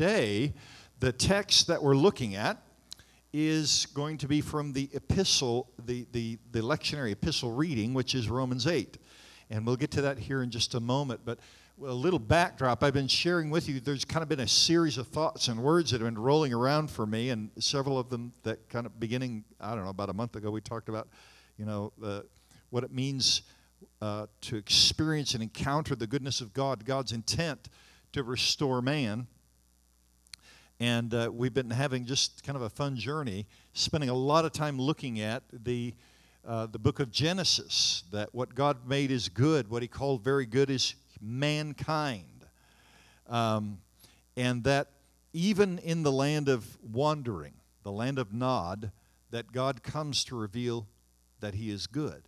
today, the text that we're looking at is going to be from the epistle, the, the, the lectionary epistle reading, which is Romans 8. And we'll get to that here in just a moment. But a little backdrop I've been sharing with you, there's kind of been a series of thoughts and words that have been rolling around for me, and several of them that kind of beginning, I don't know, about a month ago, we talked about, you know, uh, what it means uh, to experience and encounter the goodness of God, God's intent to restore man. And uh, we've been having just kind of a fun journey, spending a lot of time looking at the, uh, the book of Genesis, that what God made is good, what He called very good is mankind. Um, and that even in the land of wandering, the land of Nod, that God comes to reveal that He is good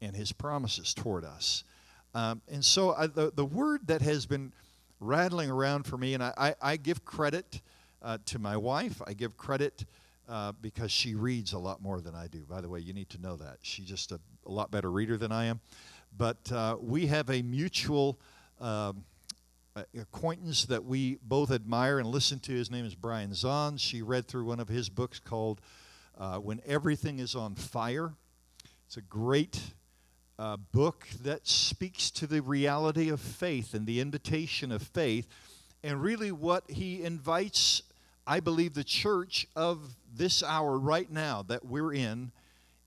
and his promises toward us. Um, and so I, the, the word that has been rattling around for me, and I, I, I give credit uh, to my wife, I give credit uh, because she reads a lot more than I do. By the way, you need to know that. She's just a, a lot better reader than I am. But uh, we have a mutual um, acquaintance that we both admire and listen to. His name is Brian Zahnd. She read through one of his books called uh, When Everything is on Fire. It's a great uh, book that speaks to the reality of faith and the invitation of faith, and really what he invites, I believe, the church of this hour right now that we're in,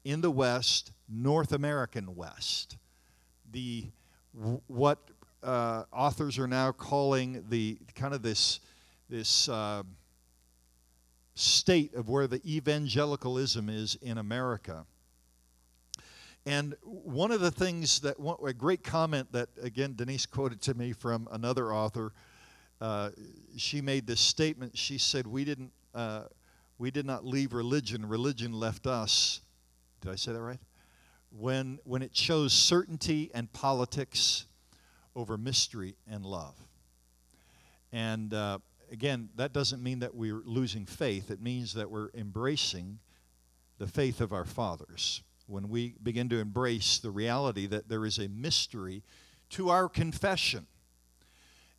in the West, North American West. The what uh, authors are now calling the kind of this this uh, state of where the evangelicalism is in America. And one of the things that, a great comment that, again, Denise quoted to me from another author, uh, she made this statement. She said, We didn't, uh, we did not leave religion, religion left us. Did I say that right? When, when it chose certainty and politics over mystery and love. And uh, again, that doesn't mean that we're losing faith, it means that we're embracing the faith of our fathers when we begin to embrace the reality that there is a mystery to our confession.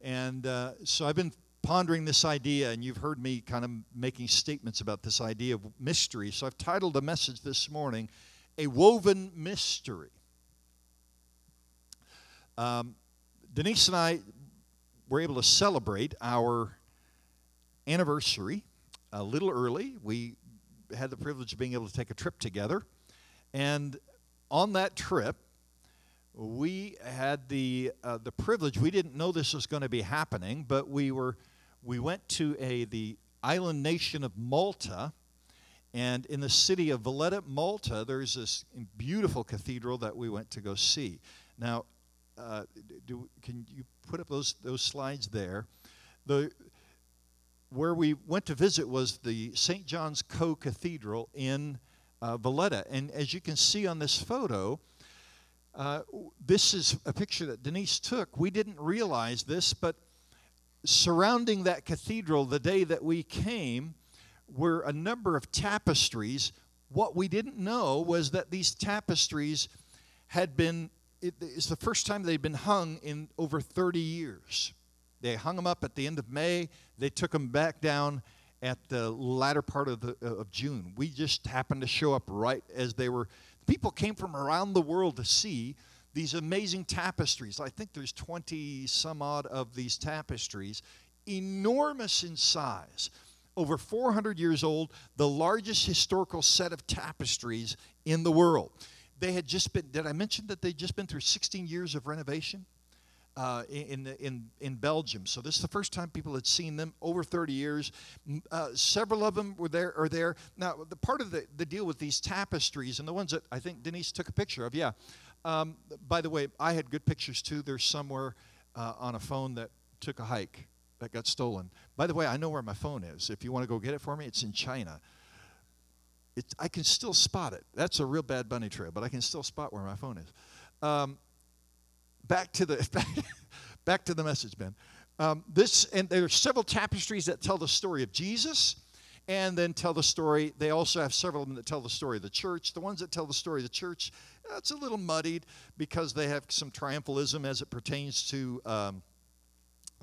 And uh, so I've been pondering this idea, and you've heard me kind of making statements about this idea of mystery. So I've titled the message this morning, A Woven Mystery. Um, Denise and I were able to celebrate our anniversary a little early. We had the privilege of being able to take a trip together. And on that trip, we had the uh, the privilege. We didn't know this was going to be happening, but we were we went to a the island nation of Malta, and in the city of Valletta, Malta, there's this beautiful cathedral that we went to go see. Now, uh, do, can you put up those those slides there? The where we went to visit was the St. John's Co Cathedral in uh, Valletta. And as you can see on this photo, uh, this is a picture that Denise took. We didn't realize this, but surrounding that cathedral the day that we came were a number of tapestries. What we didn't know was that these tapestries had been, it, it's the first time they'd been hung in over 30 years. They hung them up at the end of May, they took them back down at the latter part of, the, of June. We just happened to show up right as they were. People came from around the world to see these amazing tapestries. I think there's 20 some odd of these tapestries, enormous in size. Over 400 years old, the largest historical set of tapestries in the world. They had just been, did I mention that they'd just been through 16 years of renovation? Uh, in, in, in Belgium. So this is the first time people had seen them over 30 years. Uh, several of them were there are there. Now, the part of the, the deal with these tapestries and the ones that I think Denise took a picture of, yeah. Um, by the way, I had good pictures too. There's somewhere uh, on a phone that took a hike that got stolen. By the way, I know where my phone is. If you want to go get it for me, it's in China. It's, I can still spot it. That's a real bad bunny trail, but I can still spot where my phone is. Um, back to the back, back to the message, Ben. Um, this and there are several tapestries that tell the story of Jesus, and then tell the story. They also have several of them that tell the story of the church. The ones that tell the story of the church, that's a little muddied because they have some triumphalism as it pertains to um,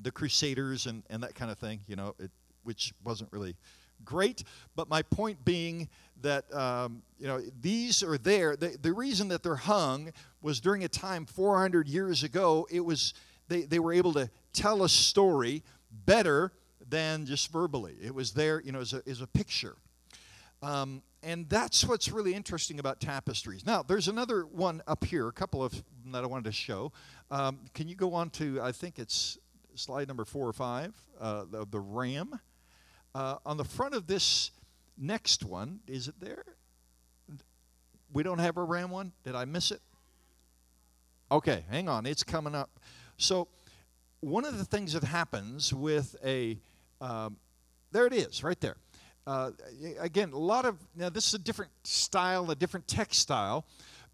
the Crusaders and, and that kind of thing, you know, it, which wasn't really great. But my point being that, um, you know, these are there. The, the reason that they're hung was during a time 400 years ago, it was, they, they were able to tell a story better than just verbally. It was there, you know, as a, as a picture. Um, and that's what's really interesting about tapestries. Now, there's another one up here, a couple of that I wanted to show. Um, can you go on to, I think it's slide number four or five, uh, the, the ram? Uh, on the front of this next one, is it there? We don't have a ram one? Did I miss it? Okay, hang on, it's coming up. So, one of the things that happens with a, um, there it is, right there. Uh, again, a lot of, now this is a different style, a different textile,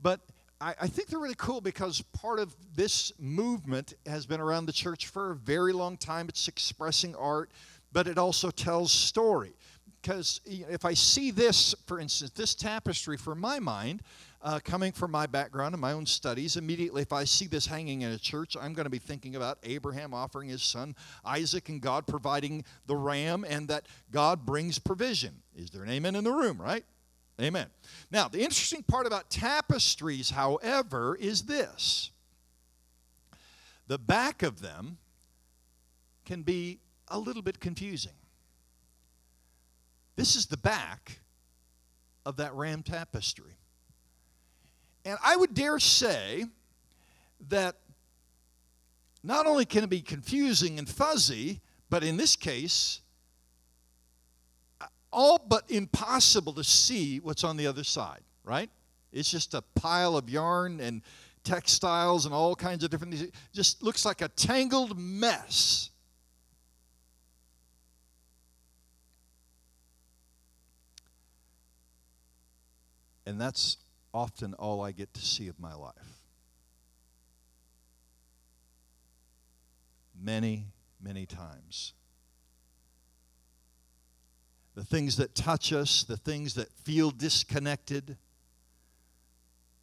but I, I, think they're really cool because part of this movement has been around the church for a very long time. It's expressing art, but it also tells story. Because if I see this, for instance, this tapestry for my mind, uh, coming from my background and my own studies, immediately if I see this hanging in a church, I'm going to be thinking about Abraham offering his son Isaac and God providing the ram and that God brings provision. Is there an amen in the room, right? Amen. Now, the interesting part about tapestries, however, is this the back of them can be a little bit confusing. This is the back of that ram tapestry. And I would dare say that not only can it be confusing and fuzzy, but in this case, all but impossible to see what's on the other side, right? It's just a pile of yarn and textiles and all kinds of different things. It just looks like a tangled mess. And that's often all I get to see of my life. Many, many times the things that touch us, the things that feel disconnected,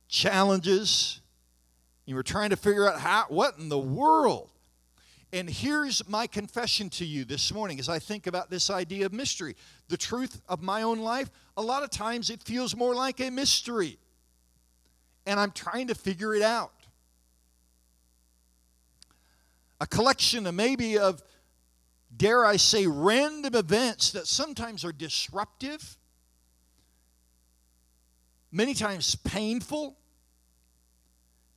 challenges. You were trying to figure out how, what in the world. And here's my confession to you this morning as I think about this idea of mystery. The truth of my own life, a lot of times it feels more like a mystery. And I'm trying to figure it out. A collection of maybe of dare I say, random events that sometimes are disruptive, many times painful,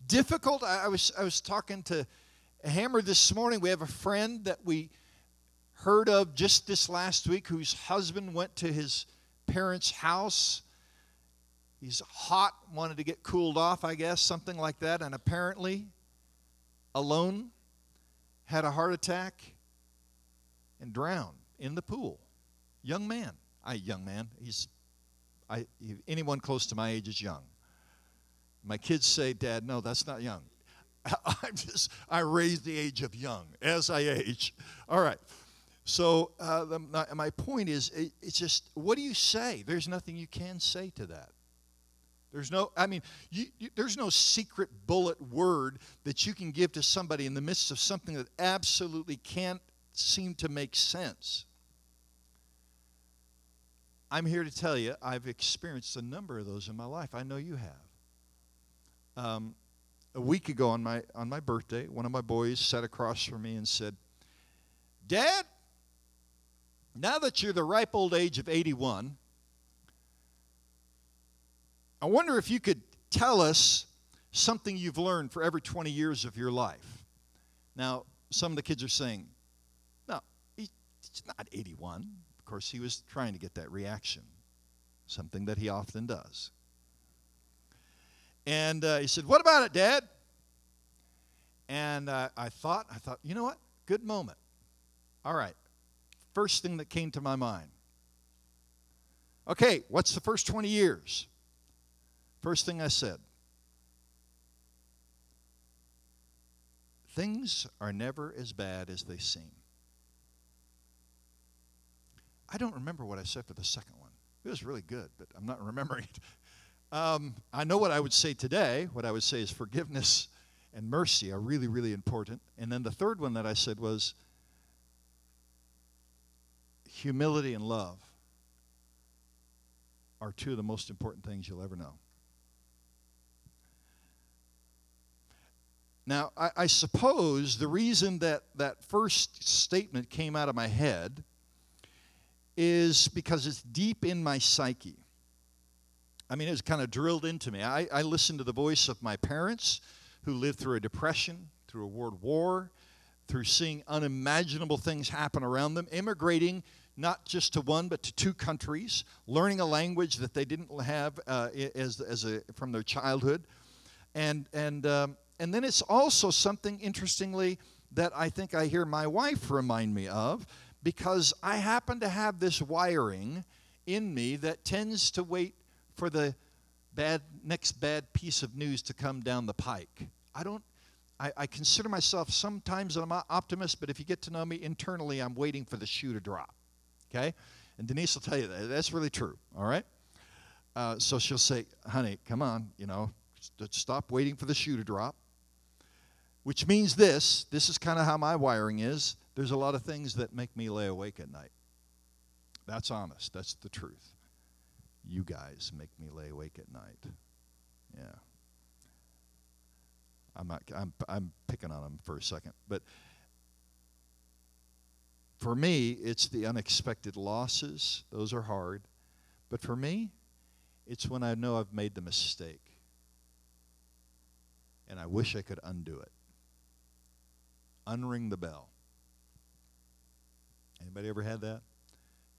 difficult. I, was, I was talking to Hammer this morning. We have a friend that we heard of just this last week whose husband went to his parents' house. He's hot, wanted to get cooled off, I guess, something like that, and apparently alone had a heart attack and drowned in the pool. Young man. I young man. He's I anyone close to my age is young. My kids say, "Dad, no, that's not young." I'm just I raise the age of young as I age. All right. So uh, the, my, my, point is, it, it's just what do you say? There's nothing you can say to that. There's no, I mean, you, you, there's no secret bullet word that you can give to somebody in the midst of something that absolutely can't seem to make sense. I'm here to tell you, I've experienced a number of those in my life. I know you have. Um, a week ago on my on my birthday, one of my boys sat across from me and said, "Dad, now that you're the ripe old age of 81, I wonder if you could tell us something you've learned for every 20 years of your life." Now, some of the kids are saying, no, He's not 81. Of course, he was trying to get that reaction, something that he often does. And uh, he said, What about it, Dad? And uh, I thought, I thought, you know what? Good moment. All right. First thing that came to my mind. Okay, what's the first 20 years? First thing I said. Things are never as bad as they seem. I don't remember what I said for the second one. It was really good, but I'm not remembering it. Um, I know what I would say today. What I would say is forgiveness and mercy are really, really important. And then the third one that I said was humility and love are two of the most important things you'll ever know. Now, I, I, suppose the reason that that first statement came out of my head is because it's deep in my psyche. I mean, it's kind of drilled into me. I, I listened to the voice of my parents who lived through a depression, through a world war, through seeing unimaginable things happen around them, immigrating not just to one but to two countries, learning a language that they didn't have uh, as, as a, from their childhood. And, and, um, and then it's also something, interestingly, that I think I hear my wife remind me of because I happen to have this wiring in me that tends to wait for the bad next bad piece of news to come down the pike. I don't I, I consider myself sometimes I'm an optimist, but if you get to know me internally, I'm waiting for the shoe to drop. Okay? And Denise will tell you that. That's really true. All right? Uh, so she'll say, honey, come on, you know, stop waiting for the shoe to drop. Which means this this is kind of how my wiring is. There's a lot of things that make me lay awake at night. That's honest. That's the truth. You guys make me lay awake at night. Yeah. I'm not, I'm, I'm picking on them for a second. But for me, it's the unexpected losses. Those are hard. But for me, it's when I know I've made the mistake. And I wish I could undo it. Unring the bell. Anybody ever had that?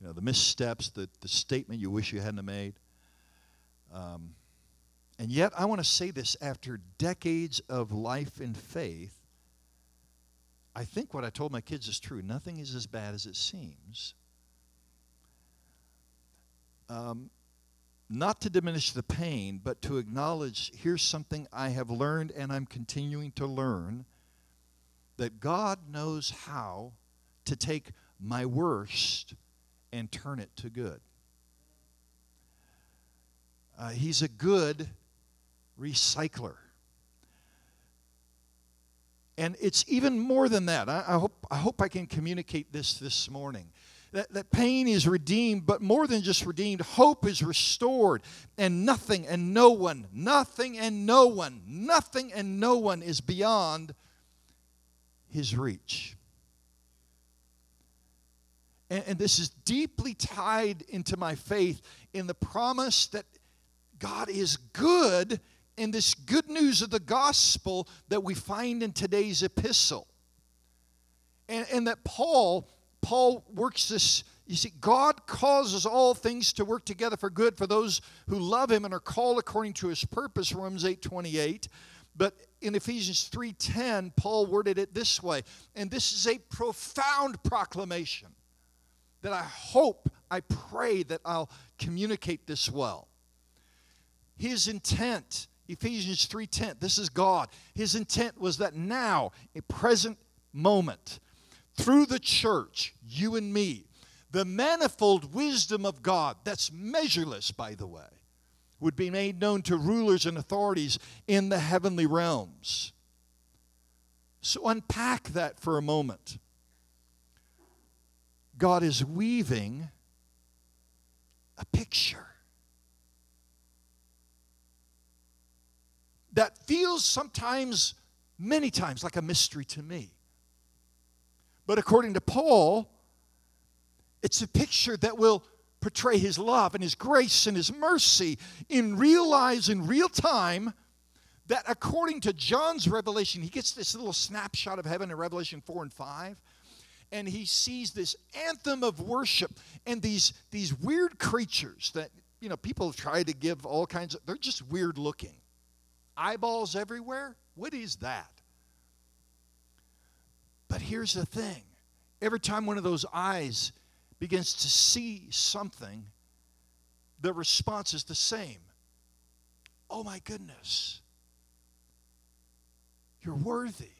You know, the missteps, the, the statement you wish you hadn't made. Um, and yet, I want to say this after decades of life in faith, I think what I told my kids is true. Nothing is as bad as it seems. Um, not to diminish the pain, but to acknowledge here's something I have learned and I'm continuing to learn that God knows how to take my worst and turn it to good. Uh, he's a good recycler. And it's even more than that. I, I, hope, I hope I can communicate this this morning. That, that pain is redeemed, but more than just redeemed, hope is restored. And nothing and no one, nothing and no one, nothing and no one is beyond his reach. And, and this is deeply tied into my faith in the promise that God is good in this good news of the gospel that we find in today's epistle. And, and that Paul, Paul works this, you see, God causes all things to work together for good for those who love him and are called according to his purpose, Romans 8 28. But in Ephesians 3:10, Paul worded it this way, and this is a profound proclamation that I hope, I pray that I'll communicate this well. His intent Ephesians 3:10. This is God. His intent was that now, a present moment, through the church, you and me, the manifold wisdom of God, that's measureless, by the way, would be made known to rulers and authorities in the heavenly realms. So unpack that for a moment. God is weaving a picture that feels sometimes, many times, like a mystery to me. But according to Paul, it's a picture that will portray his love and his grace and his mercy in real lives in real time that according to John's revelation, he gets this little snapshot of heaven in Revelation 4 and 5, and he sees this anthem of worship and these, these weird creatures that, you know, people have tried to give all kinds of, they're just weird looking eyeballs everywhere? What is that? But here's the thing every time one of those eyes begins to see something, the response is the same. Oh my goodness, you're worthy.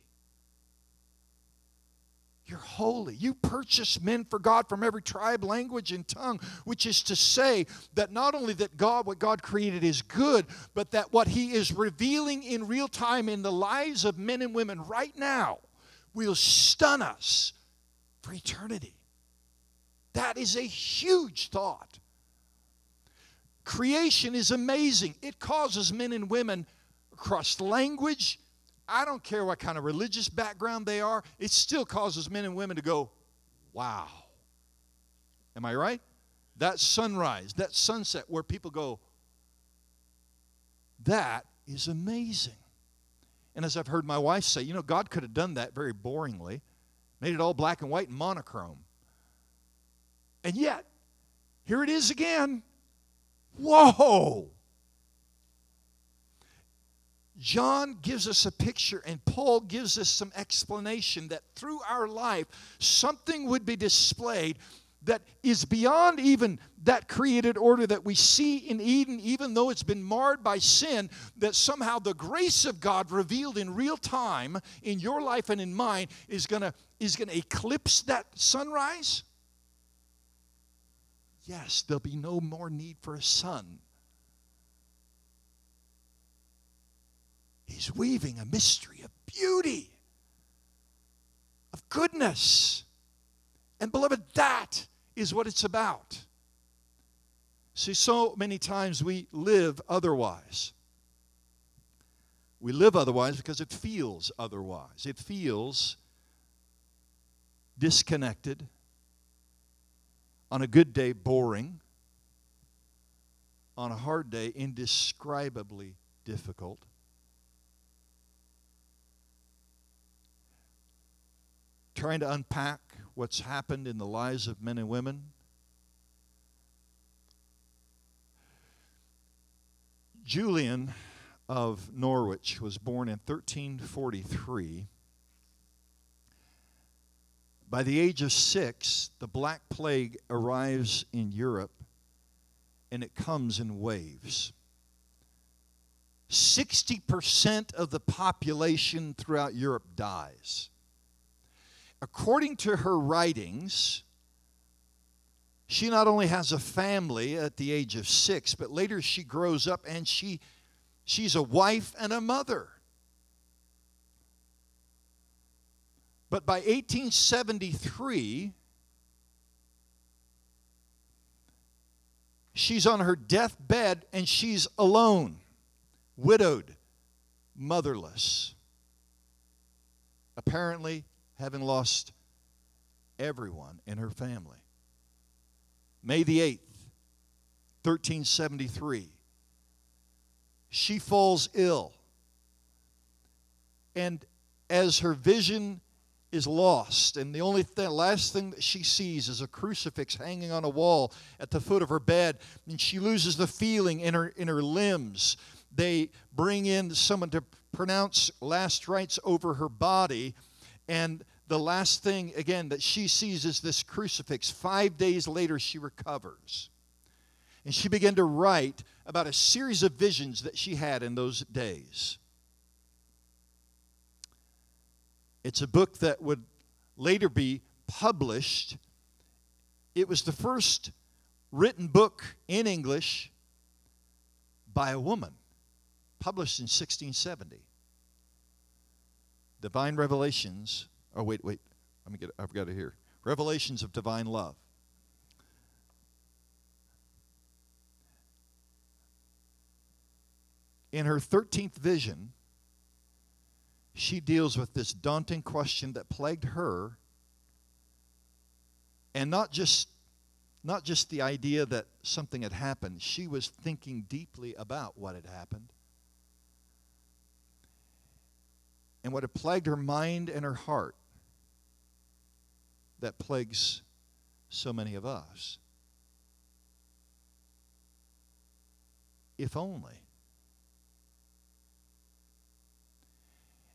You're holy. You purchase men for God from every tribe, language, and tongue, which is to say that not only that God, what God created is good, but that what He is revealing in real time in the lives of men and women right now will stun us for eternity. That is a huge thought. Creation is amazing. It causes men and women across language. I don't care what kind of religious background they are, it still causes men and women to go, wow. Am I right? That sunrise, that sunset where people go, that is amazing. And as I've heard my wife say, you know, God could have done that very boringly, made it all black and white and monochrome. And yet, here it is again. Whoa! John gives us a picture, and Paul gives us some explanation that through our life, something would be displayed that is beyond even that created order that we see in Eden, even though it's been marred by sin, that somehow the grace of God revealed in real time in your life and in mine is gonna, is gonna eclipse that sunrise? Yes, there'll be no more need for a sun. He's weaving a mystery of beauty, of goodness. And beloved, that is what it's about. See, so many times we live otherwise. We live otherwise because it feels otherwise. It feels disconnected, on a good day, boring, on a hard day, indescribably difficult. Trying to unpack what's happened in the lives of men and women. Julian of Norwich was born in 1343. By the age of six, the Black Plague arrives in Europe and it comes in waves. 60% of the population throughout Europe dies according to her writings, she not only has a family at the age of six, but later she grows up and she, she's a wife and a mother. But by 1873, she's on her deathbed and she's alone, widowed, motherless. Apparently, having lost everyone in her family. May the 8th, 1373, she falls ill. And as her vision is lost, and the only thing, last thing that she sees is a crucifix hanging on a wall at the foot of her bed, and she loses the feeling in her, in her limbs. They bring in someone to pronounce last rites over her body and the last thing, again, that she sees is this crucifix. Five days later, she recovers. And she began to write about a series of visions that she had in those days. It's a book that would later be published. It was the first written book in English by a woman, published in 1670. Divine Revelations. Oh, wait, wait. Let me get. I've got it here. Revelations of Divine Love. In her 13th vision, she deals with this daunting question that plagued her and not just not just the idea that something had happened she was thinking deeply about what had happened and what had plagued her mind and her heart that plagues so many of us. If only.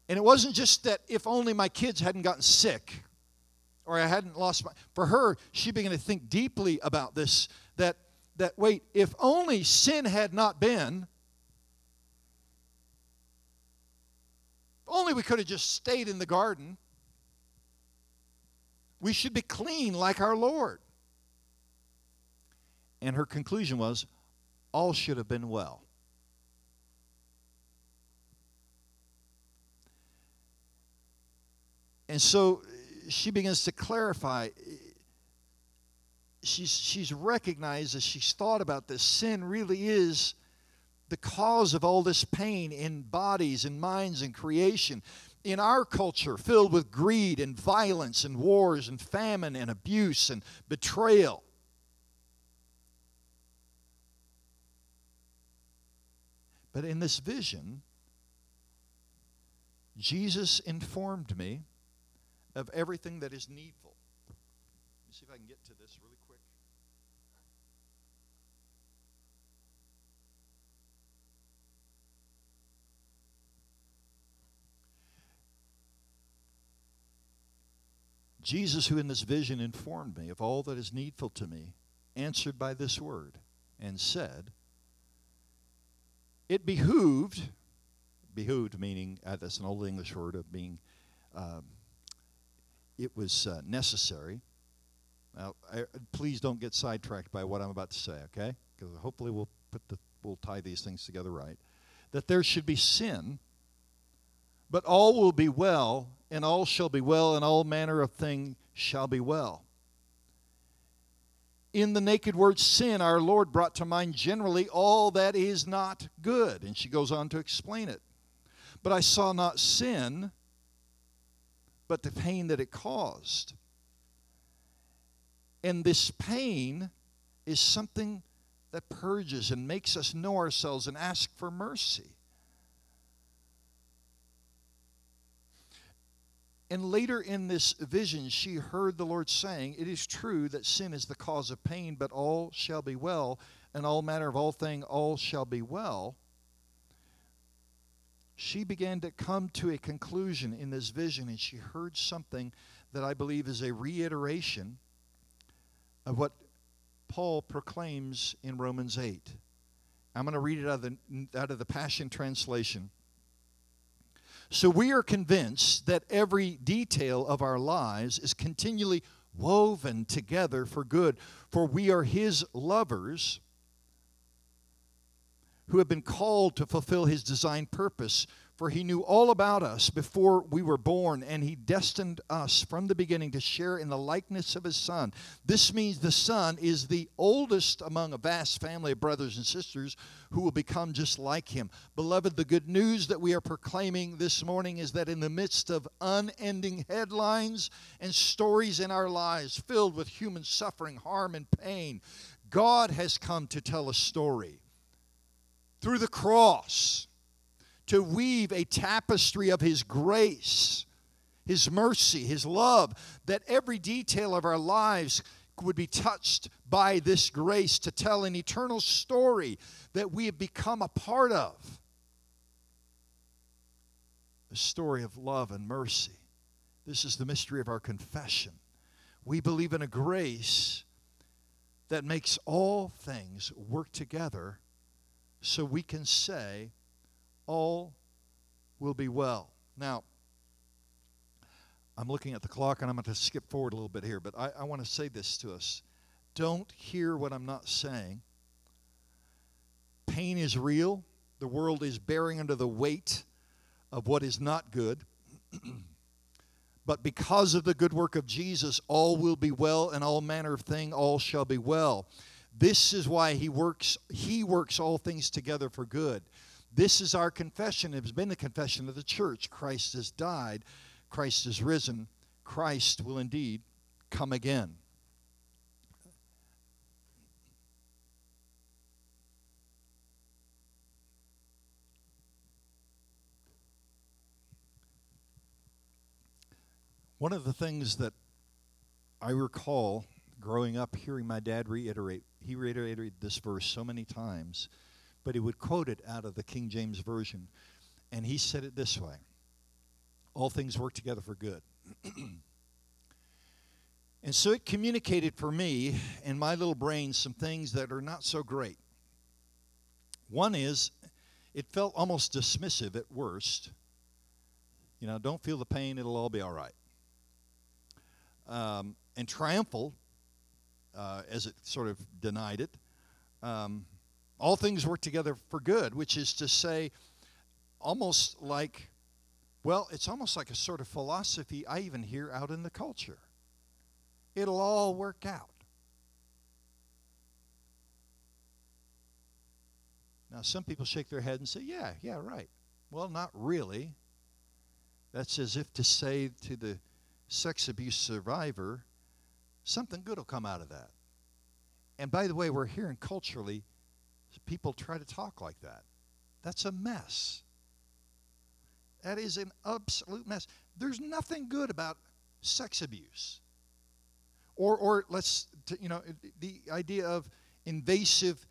And it wasn't just that if only my kids hadn't gotten sick or I hadn't lost my. For her, she began to think deeply about this that, that wait, if only sin had not been, only we could have just stayed in the garden. We should be clean like our Lord. And her conclusion was all should have been well. And so she begins to clarify she's she's recognized as she's thought about this sin really is the cause of all this pain in bodies and minds and creation in our culture filled with greed and violence and wars and famine and abuse and betrayal but in this vision Jesus informed me of everything that is needful. Let me see if I can get Jesus, who in this vision informed me of all that is needful to me, answered by this word and said, It behooved behooved, meaning uh, that's an old English word of being, um, it was uh, necessary. Now, I, please don't get sidetracked by what I'm about to say, okay? Because hopefully we'll put the we'll tie these things together right. That there should be sin, but all will be well, and all shall be well, and all manner of thing shall be well. In the naked word sin, our Lord brought to mind generally all that is not good. And she goes on to explain it. But I saw not sin, but the pain that it caused. And this pain is something that purges and makes us know ourselves and ask for mercy. And later in this vision, she heard the Lord saying, It is true that sin is the cause of pain, but all shall be well, and all manner of all thing, all shall be well she began to come to a conclusion in this vision, and she heard something that I believe is a reiteration of what Paul proclaims in Romans 8. I'm going to read it out of the, out of the Passion Translation. So we are convinced that every detail of our lives is continually woven together for good, for we are his lovers who have been called to fulfill his design purpose. For he knew all about us before we were born, and he destined us from the beginning to share in the likeness of his Son. This means the Son is the oldest among a vast family of brothers and sisters who will become just like him. Beloved, the good news that we are proclaiming this morning is that in the midst of unending headlines and stories in our lives filled with human suffering, harm, and pain, God has come to tell a story through the cross to weave a tapestry of His grace, His mercy, His love, that every detail of our lives would be touched by this grace to tell an eternal story that we have become a part of. A story of love and mercy. This is the mystery of our confession. We believe in a grace that makes all things work together so we can say, All will be well. Now, I'm looking at the clock and I'm going to skip forward a little bit here, but I, I want to say this to us. Don't hear what I'm not saying. Pain is real. The world is bearing under the weight of what is not good. but because of the good work of Jesus, all will be well, and all manner of thing, all shall be well. This is why he works he works all things together for good. This is our confession. It has been the confession of the church. Christ has died, Christ is risen, Christ will indeed come again. One of the things that I recall growing up hearing my dad reiterate he reiterated this verse so many times, but he would quote it out of the King James Version. And he said it this way All things work together for good. and so it communicated for me in my little brain some things that are not so great. One is, it felt almost dismissive at worst. You know, don't feel the pain, it'll all be all right. Um, and triumphal uh, as it sort of denied it. Um, all things work together for good, which is to say, almost like, well, it's almost like a sort of philosophy I even hear out in the culture. It'll all work out. Now, some people shake their head and say, yeah, yeah, right. Well, not really. That's as if to say to the sex abuse survivor, something good will come out of that. And by the way, we're hearing culturally people try to talk like that. That's a mess. That is an absolute mess. There's nothing good about sex abuse. Or, or let's, you know, the idea of invasive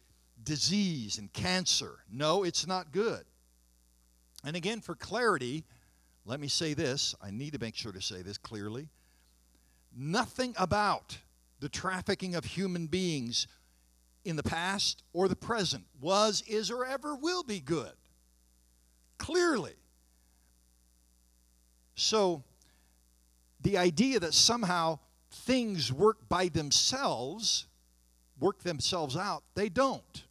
disease and cancer. No, it's not good. And again, for clarity, let me say this. I need to make sure to say this clearly. Nothing about the trafficking of human beings in the past or the present was, is, or ever will be good. Clearly. So, the idea that somehow things work by themselves, work themselves out, they don't.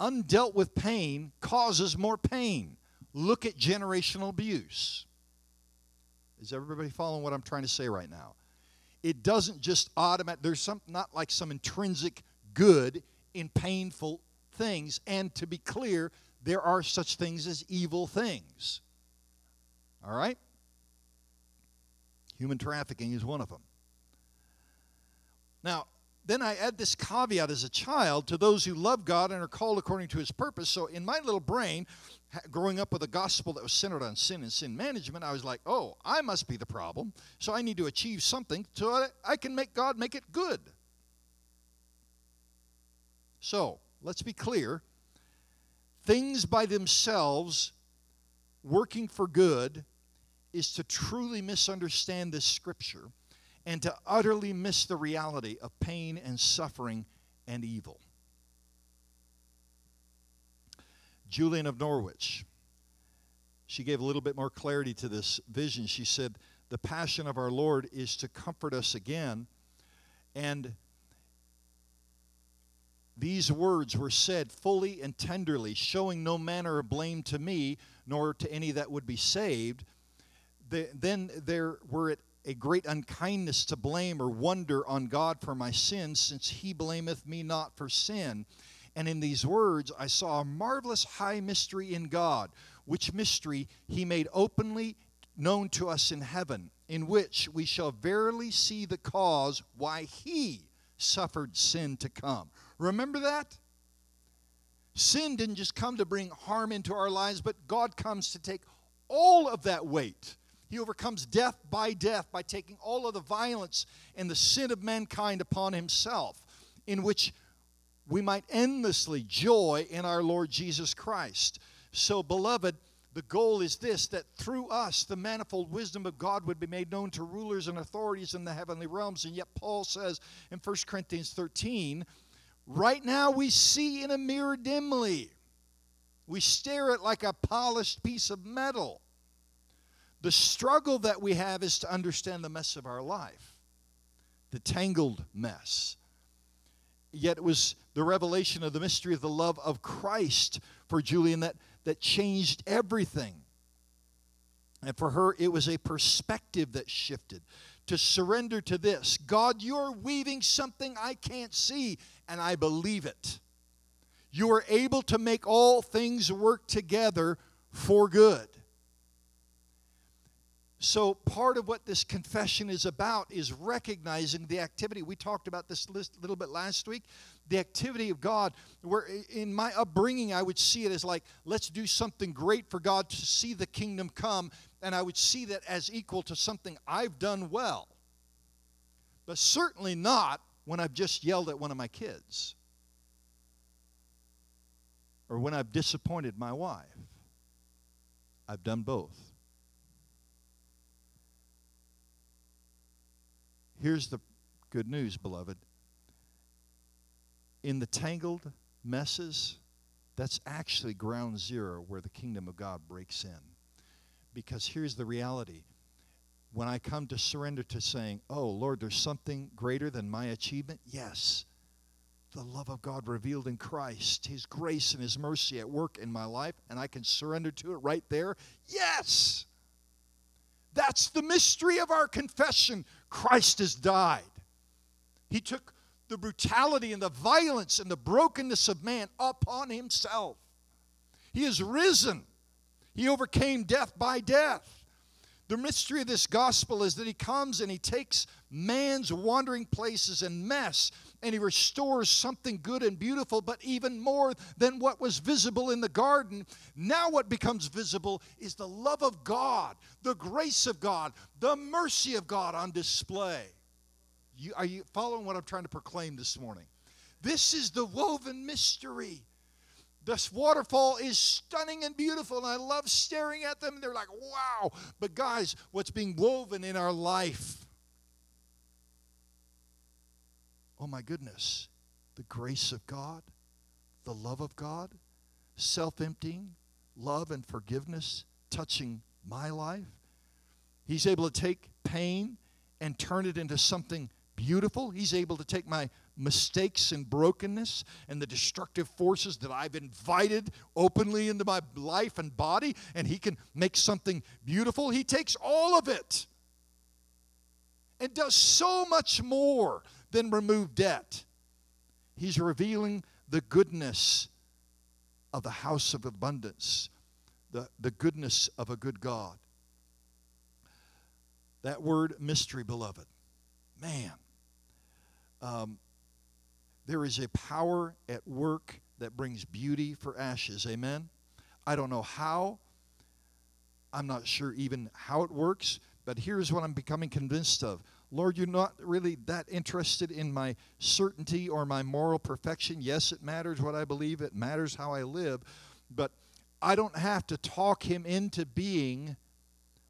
Undealt with pain causes more pain. Look at generational abuse. Is everybody following what I'm trying to say right now? It doesn't just automatic. There's some not like some intrinsic good in painful things. And to be clear, there are such things as evil things. All right? Human trafficking is one of them. Now, then I add this caveat as a child to those who love God and are called according to his purpose. So in my little brain, growing up with a gospel that was centered on sin and sin management, I was like, oh, I must be the problem. So I need to achieve something so I can make God make it good. So let's be clear things by themselves working for good is to truly misunderstand this scripture and to utterly miss the reality of pain and suffering and evil. Julian of Norwich, she gave a little bit more clarity to this vision. She said, The passion of our Lord is to comfort us again. And these words were said fully and tenderly, showing no manner of blame to me, nor to any that would be saved. The, then there were it a great unkindness to blame or wonder on God for my sins, since he blameth me not for sin. And in these words I saw a marvelous high mystery in God, which mystery he made openly known to us in heaven, in which we shall verily see the cause why he suffered sin to come. Remember that? Sin didn't just come to bring harm into our lives, but God comes to take all of that weight he overcomes death by death by taking all of the violence and the sin of mankind upon himself, in which we might endlessly joy in our Lord Jesus Christ. So, beloved, the goal is this that through us the manifold wisdom of God would be made known to rulers and authorities in the heavenly realms. And yet, Paul says in 1 Corinthians 13, right now we see in a mirror dimly, we stare at like a polished piece of metal. The struggle that we have is to understand the mess of our life, the tangled mess. Yet it was the revelation of the mystery of the love of Christ for Julian that, that changed everything. And for her, it was a perspective that shifted to surrender to this God, you're weaving something I can't see, and I believe it. You are able to make all things work together for good. So, part of what this confession is about is recognizing the activity. We talked about this list a little bit last week. The activity of God, where in my upbringing, I would see it as like, let's do something great for God to see the kingdom come. And I would see that as equal to something I've done well. But certainly not when I've just yelled at one of my kids or when I've disappointed my wife. I've done both. Here's the good news, beloved. In the tangled messes, that's actually ground zero where the kingdom of God breaks in. Because here's the reality. When I come to surrender to saying, Oh, Lord, there's something greater than my achievement, yes. The love of God revealed in Christ, His grace and His mercy at work in my life, and I can surrender to it right there, yes. That's the mystery of our confession. Christ has died. He took the brutality and the violence and the brokenness of man upon himself. He is risen. He overcame death by death. The mystery of this gospel is that he comes and he takes man's wandering places and mess and he restores something good and beautiful, but even more than what was visible in the garden. Now, what becomes visible is the love of God, the grace of God, the mercy of God on display. You, are you following what I'm trying to proclaim this morning? This is the woven mystery. This waterfall is stunning and beautiful, and I love staring at them. They're like, wow. But, guys, what's being woven in our life? Oh, my goodness. The grace of God, the love of God, self emptying, love and forgiveness touching my life. He's able to take pain and turn it into something beautiful. He's able to take my mistakes and brokenness and the destructive forces that I've invited openly into my life and body, and He can make something beautiful. He takes all of it and does so much more than remove debt. He's revealing the goodness of the house of abundance, the, the goodness of a good God. That word mystery, beloved. Man, um, there is a power at work that brings beauty for ashes. Amen? I don't know how. I'm not sure even how it works, but here's what I'm becoming convinced of. Lord, you're not really that interested in my certainty or my moral perfection. Yes, it matters what I believe, it matters how I live, but I don't have to talk him into being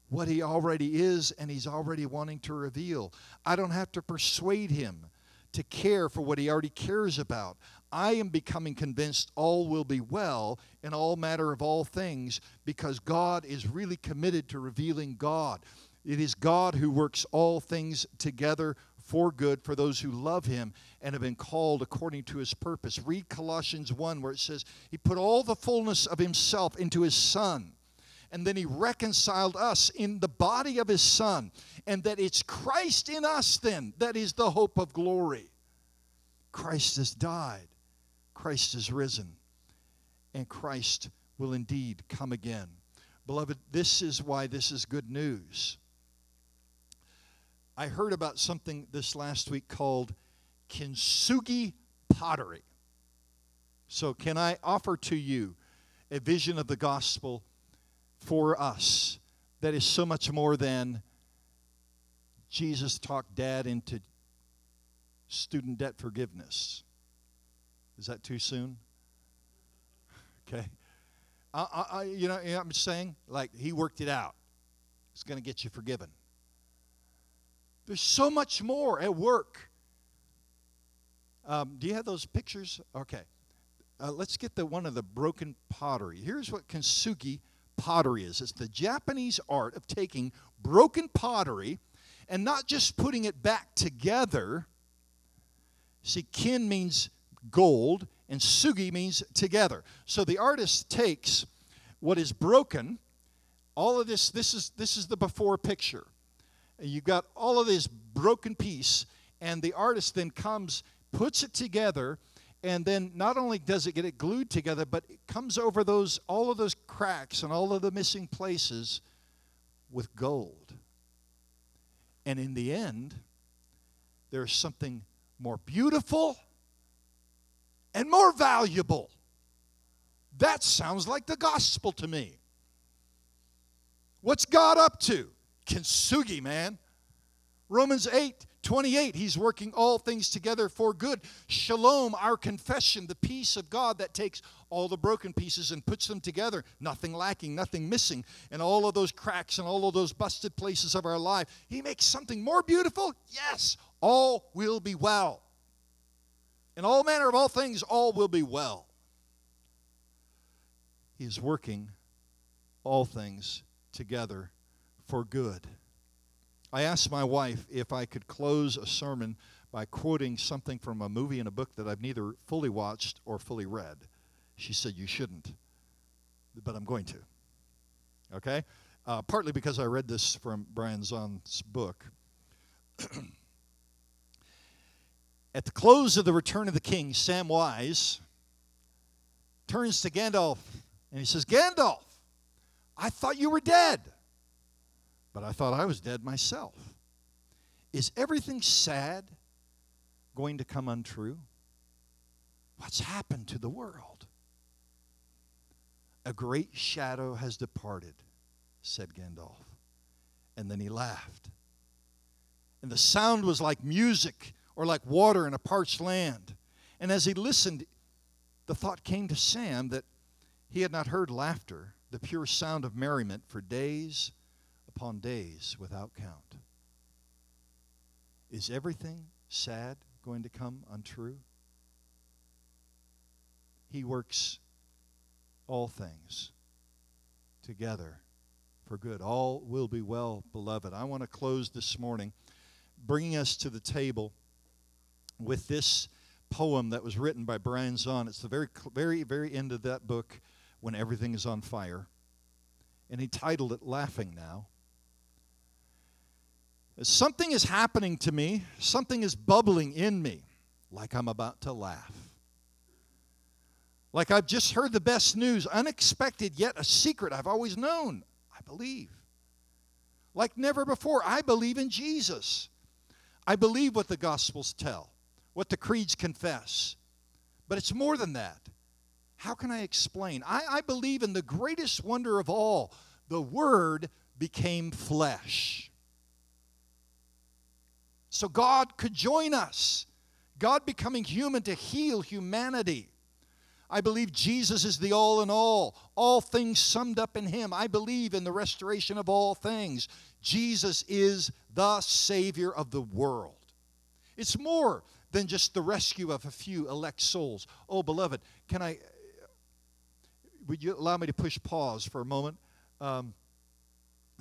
what he already is and he's already wanting to reveal. I don't have to persuade him to care for what he already cares about. I am becoming convinced all will be well in all matter of all things because God is really committed to revealing God. It is God who works all things together for good for those who love him and have been called according to his purpose. Read Colossians 1 where it says, He put all the fullness of himself into his Son and then he reconciled us in the body of his son and that it's christ in us then that is the hope of glory. Christ has died. Christ has risen. And christ will indeed come again. Beloved this is why this is good news i heard about something this last week called kintsugi pottery so can i offer to you a vision of the gospel for us that is so much more than Jesus talked dad into student debt forgiveness. Is that too soon? Okay. I, I, you, know, you know what I'm saying? Like, he worked it out. It's going to get you forgiven. There's so much more at work. Um, do you have those pictures? Okay. Uh, let's get the one of the broken pottery. Here's what kintsugi pottery is it's the Japanese art of taking broken pottery and not just putting it back together. See, kin means gold, and sugi means together. So the artist takes what is broken, all of this, this is this is the before picture. You've got all of this broken piece, and the artist then comes, puts it together, and then not only does it get it glued together, but it comes over those all of those cracks and all of the missing places with gold. And in the end, there's something more beautiful and more valuable. That sounds like the gospel to me. What's God up to? Kintsugi, man. Romans 8 28, he's working all things together for good. Shalom, our confession, the peace of God that takes all the broken pieces and puts them together, nothing lacking, nothing missing, and all of those cracks and all of those busted places of our life. He makes something more beautiful. Yes, all will be well. In all manner of all things, all will be well. He is working all things together for good. I asked my wife if I could close a sermon by quoting something from a movie and a book that I've neither fully watched or fully read. She said, You shouldn't, but I'm going to. Okay? Uh, partly because I read this from Brian Zahnd's book. At the close of the return of the king, Samwise turns to Gandalf and he says, Gandalf, I thought you were dead, but I thought I was dead myself. Is everything sad going to come untrue? What's happened to the world? A great shadow has departed, said Gandalf. And then he laughed. And the sound was like music or like water in a parched land. And as he listened, the thought came to Sam that he had not heard laughter, the pure sound of merriment, for days upon days without count. Is everything sad going to come untrue? He works all things together for good. All will be well, beloved. I want to close this morning bringing us to the table with this poem that was written by Brian Zahnd. It's the very, very, very end of that book, When Everything is on Fire. And he titled it Laughing Now. Something is happening to me, something is bubbling in me, like I'm about to laugh. Like I've just heard the best news, unexpected yet a secret I've always known. I believe. Like never before, I believe in Jesus. I believe what the Gospels tell what the creeds confess. But it's more than that. How can I explain? I, I believe in the greatest wonder of all the Word became flesh. So God could join us. God becoming human to heal humanity. I believe Jesus is the all in all, all things summed up in Him. I believe in the restoration of all things. Jesus is the Savior of the world. It's more than just the rescue of a few elect souls. Oh, beloved, can I, would you allow me to push pause for a moment? Um,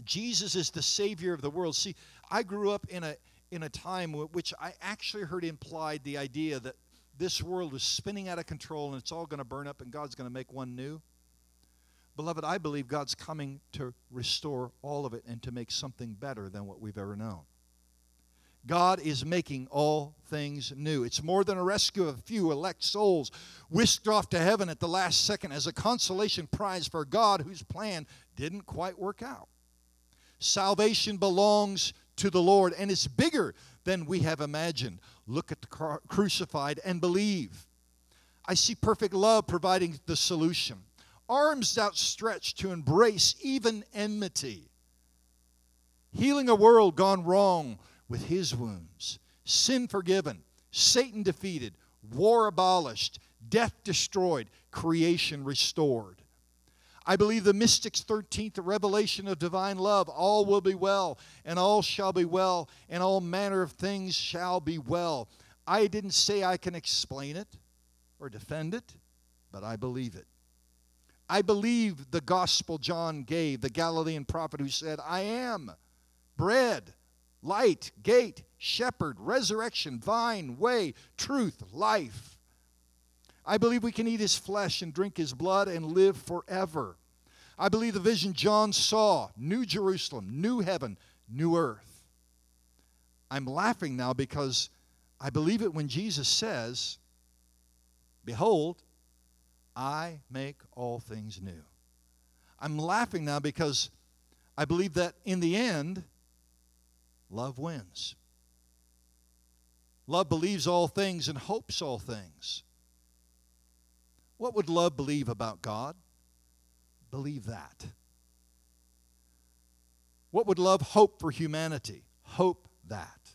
Jesus is the Savior of the world. See, I grew up in a, in a time which I actually heard implied the idea that this world is spinning out of control and it's all going to burn up and God's going to make one new. Beloved, I believe God's coming to restore all of it and to make something better than what we've ever known. God is making all things new. It's more than a rescue of a few elect souls whisked off to heaven at the last second as a consolation prize for God whose plan didn't quite work out. Salvation belongs to the Lord and it's bigger than we have imagined. Look at the crucified and believe. I see perfect love providing the solution, arms outstretched to embrace even enmity, healing a world gone wrong with his wounds, sin forgiven, Satan defeated, war abolished, death destroyed, creation restored. I believe the mystic's 13th revelation of divine love all will be well, and all shall be well, and all manner of things shall be well. I didn't say I can explain it or defend it, but I believe it. I believe the gospel John gave, the Galilean prophet who said, I am bread light, gate, shepherd, resurrection, vine, way, truth, life. I believe we can eat his flesh and drink his blood and live forever. I believe the vision John saw New Jerusalem, new heaven, new earth. I'm laughing now because I believe it when Jesus says, Behold, I make all things new. I'm laughing now because I believe that in the end, Love wins. Love believes all things and hopes all things. What would love believe about God? Believe that. What would love hope for humanity? Hope that.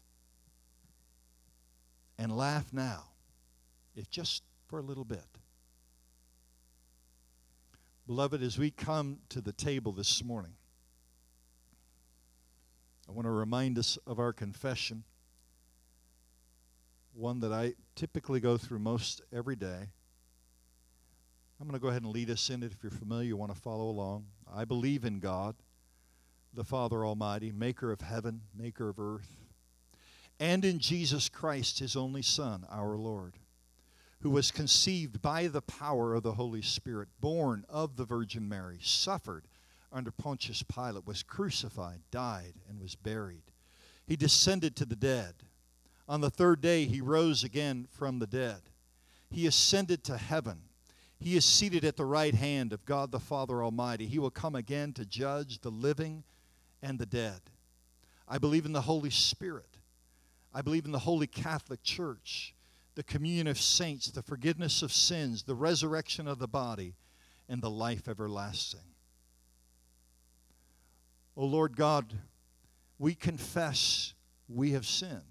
And laugh now, if just for a little bit. Beloved, as we come to the table this morning, I want to remind us of our confession, one that I typically go through most every day. I'm going to go ahead and lead us in it. If you're familiar, you want to follow along. I believe in God, the Father Almighty, maker of heaven, maker of earth, and in Jesus Christ, his only Son, our Lord, who was conceived by the power of the Holy Spirit, born of the Virgin Mary, suffered under Pontius Pilate, was crucified, died, and was buried. He descended to the dead. On the third day, he rose again from the dead. He ascended to heaven. He is seated at the right hand of God the Father Almighty. He will come again to judge the living and the dead. I believe in the Holy Spirit. I believe in the Holy Catholic Church, the communion of saints, the forgiveness of sins, the resurrection of the body, and the life everlasting. O Lord God, we confess we have sinned.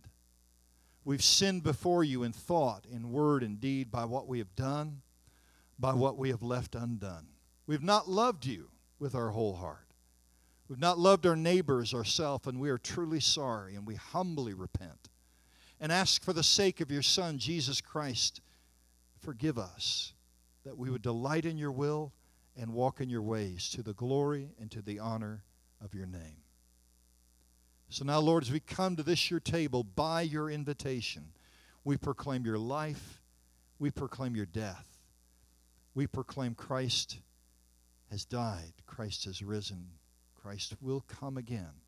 We've sinned before you in thought, in word, and deed, by what we have done, by what we have left undone. We've not loved you with our whole heart. We've not loved our neighbors, ourselves, and we are truly sorry, and we humbly repent and ask for the sake of your Son, Jesus Christ, forgive us, that we would delight in your will and walk in your ways to the glory and to the honor of your name. So now, Lord, as we come to this your table by your invitation, we proclaim your life, we proclaim your death, we proclaim Christ has died, Christ has risen, Christ will come again.